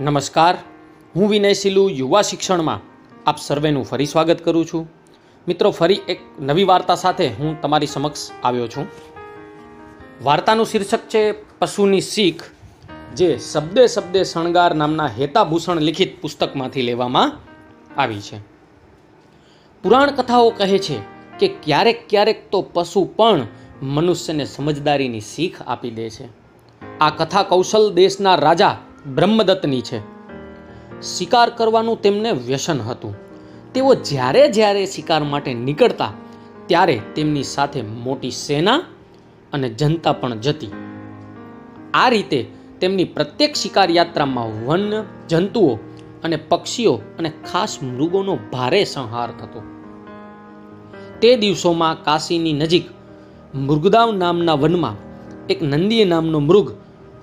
નમસ્કાર. હું વિનય સિલુ, યુવા શિક્ષણમાં આપ સર્વેનું ફરી સ્વાગત કરું છું. મિત્રો, ફરી એક નવી વાર્તા સાથે હું તમારી સમક્ષ આવ્યો છું. વાર્તાનું શીર્ષક છે પશુની શીખ, જે શબ્દે શબ્દે શણગાર નામના હેતાભૂષણ લિખિત પુસ્તકમાંથી લેવામાં આવી છે. પુરાણ કથાઓ કહે છે કે ક્યારેક ક્યારેક તો પશુ પણ મનુષ્યને સમજદારીની શીખ આપી દે છે. આ કથા કૌશલ દેશના રાજા બ્રહ્મદત્તની છે. શિકાર કરવાનું તેમને વ્યસન હતું. તેઓ જ્યારે જ્યારે શિકાર માટે નીકળતા, ત્યારે તેમની સાથે મોટી સેના અને જનતા પણ જતી. આ રીતે તેમની પ્રત્યેક શિકાર યાત્રામાં વન, જંતુઓ અને પક્ષીઓ અને ખાસ મૃગોનો ભારે સંહાર થતો. તે દિવસોમાં કાશીની નજીક મૃગદાવ નામના વનમાં એક નંદીય નામનો મૃગ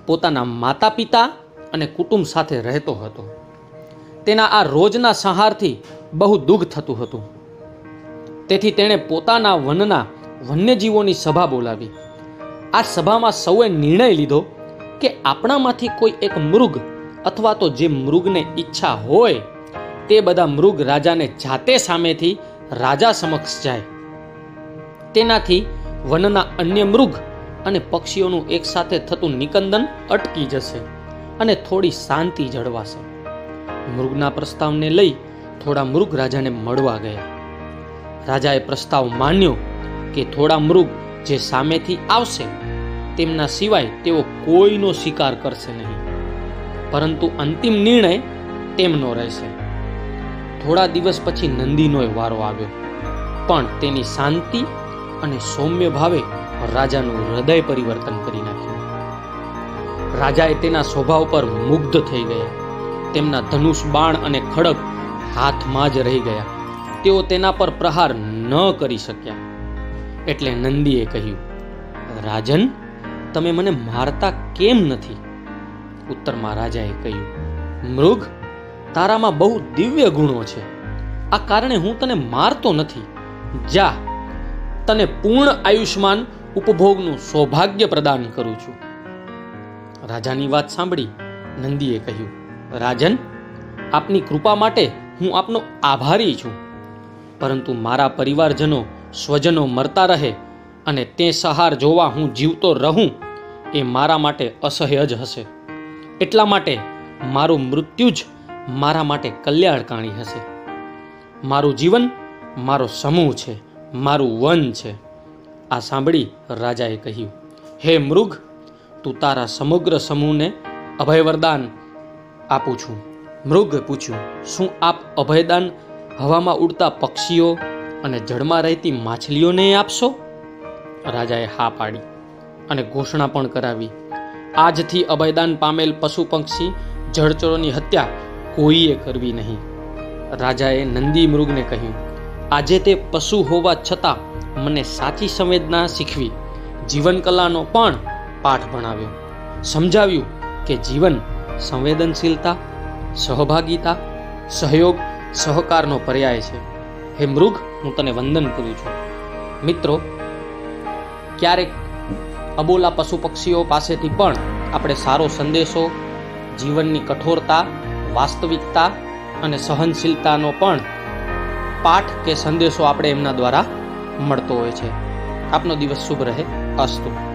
પોતાના માતા પિતા અને કુટુંબ સાથે રહેતો હતો. તેના આ રોજના સંહારથી બહુ દુઃખ થતું હતું. તેથી તેણે પોતાના વનના વન્યજીવોની સભા બોલાવી. આ સભામાં સૌએ નિર્ણય લીધો કે આપણામાંથી કોઈ એક મૃગ અથવા તો જે મૃગને ઈચ્છા હોય, તે બધા મૃગ રાજાને જાતે સામેથી રાજા સમક્ષ જાય. તેનાથી વનના અન્ય મૃગ અને પક્ષીઓનું એકસાથે થતું નિકંદન અટકી જશે. અને થોડી શાંતિ જળવાશે. મૃગના પ્રસ્તાવને લઈ થોડા મૃગ રાજાને મળવા ગયા. રાજાએ પ્રસ્તાવ માન્યો કે થોડા મૃગ જે સામેથી આવશે, તેમના સિવાય તેઓ કોઈનો શિકાર કરશે નહીં. પરંતુ અંતિમ નિર્ણય તેમનો રહેશે. થોડા દિવસ પછી નંદીનો વારો આવ્યો. પણ તેની શાંતિ અને સૌમ્ય ભાવે રાજાનું હૃદય પરિવર્તન કરી નાખ્યું. રાજાએ તેના સ્વભાવ પર મુગ્ધ થઈ ગયા. તેમના ધનુષ બાણ અને ખડગ હાથમાં જ રહી ગયા. તેઓ તેના પર પ્રહાર ન કરી શક્યા. એટલે નંદીએ કહ્યું, રાજન, તમે મને મારતા કેમ નથી? ઉત્તરમાં રાજાએ કહ્યું, મૃગ તારામાં બહુ દિવ્ય ગુણો છે. આ કારણે હું તને મારતો નથી. જા, તને પૂર્ણ આયુષ્માન ઉપભોગનું સૌભાગ્ય પ્રદાન કરું છું. રાજાની વાત સાંભળી નંદીએ કહ્યું, રાજન, આપની કૃપા માટે હું આપનો આભારી છું. પરંતુ મારા પરિવારજનો સ્વજનો મરતા રહે અને તે સહાર જોવા હું જીવતો રહું એ મારા માટે અસહ્ય જ હશે. એટલા માટે મારું મૃત્યુ જ મારા માટે કલ્યાણકારી હશે. મારું જીવન મારો સમૂહ છે, મારું વન છે. આ સાંભળી રાજાએ કહ્યું, હે મૃગ તું તારા સમગ્ર સમૂહને અભય વરદાન આપું છું. મૃગ પૂછ્યું, શું આપ અભયદાન હવામાં ઉડતા પક્ષીઓ અને જળમાં રહેતી માછલીઓને આપશો? રાજાએ હા પાડી અને ઘોષણા પણ કરાવી, આજથી અભયદાન પામેલ પશુ પક્ષી જળચરોની હત્યા કોઈએ કરવી નહીં. રાજાએ નંદી મૃગને કહ્યું, આજે તે પશુ હોવા છતાં મને સાચી સંવેદના શીખવી. જીવન કલાનો પણ પાઠ ભણાવ્યો. સમજાવ્યું કે જીવન સંવેદનશીલતા, સહભાગિતા, સહયોગ, સહકારનો પર્યાય છે. હે મૃગ, હું તને વંદન કરું છું. મિત્રો, ક્યારેક અબોલા પશુ પક્ષીઓ પાસેથી પણ આપણે સારો સંદેશો, જીવનની કઠોરતા, વાસ્તવિકતા અને સહનશીલતાનો પણ પાઠ કે સંદેશો આપણે એમના દ્વારા મળતો હોય છે. આપનો દિવસ શુભ રહે. અસ્તુ.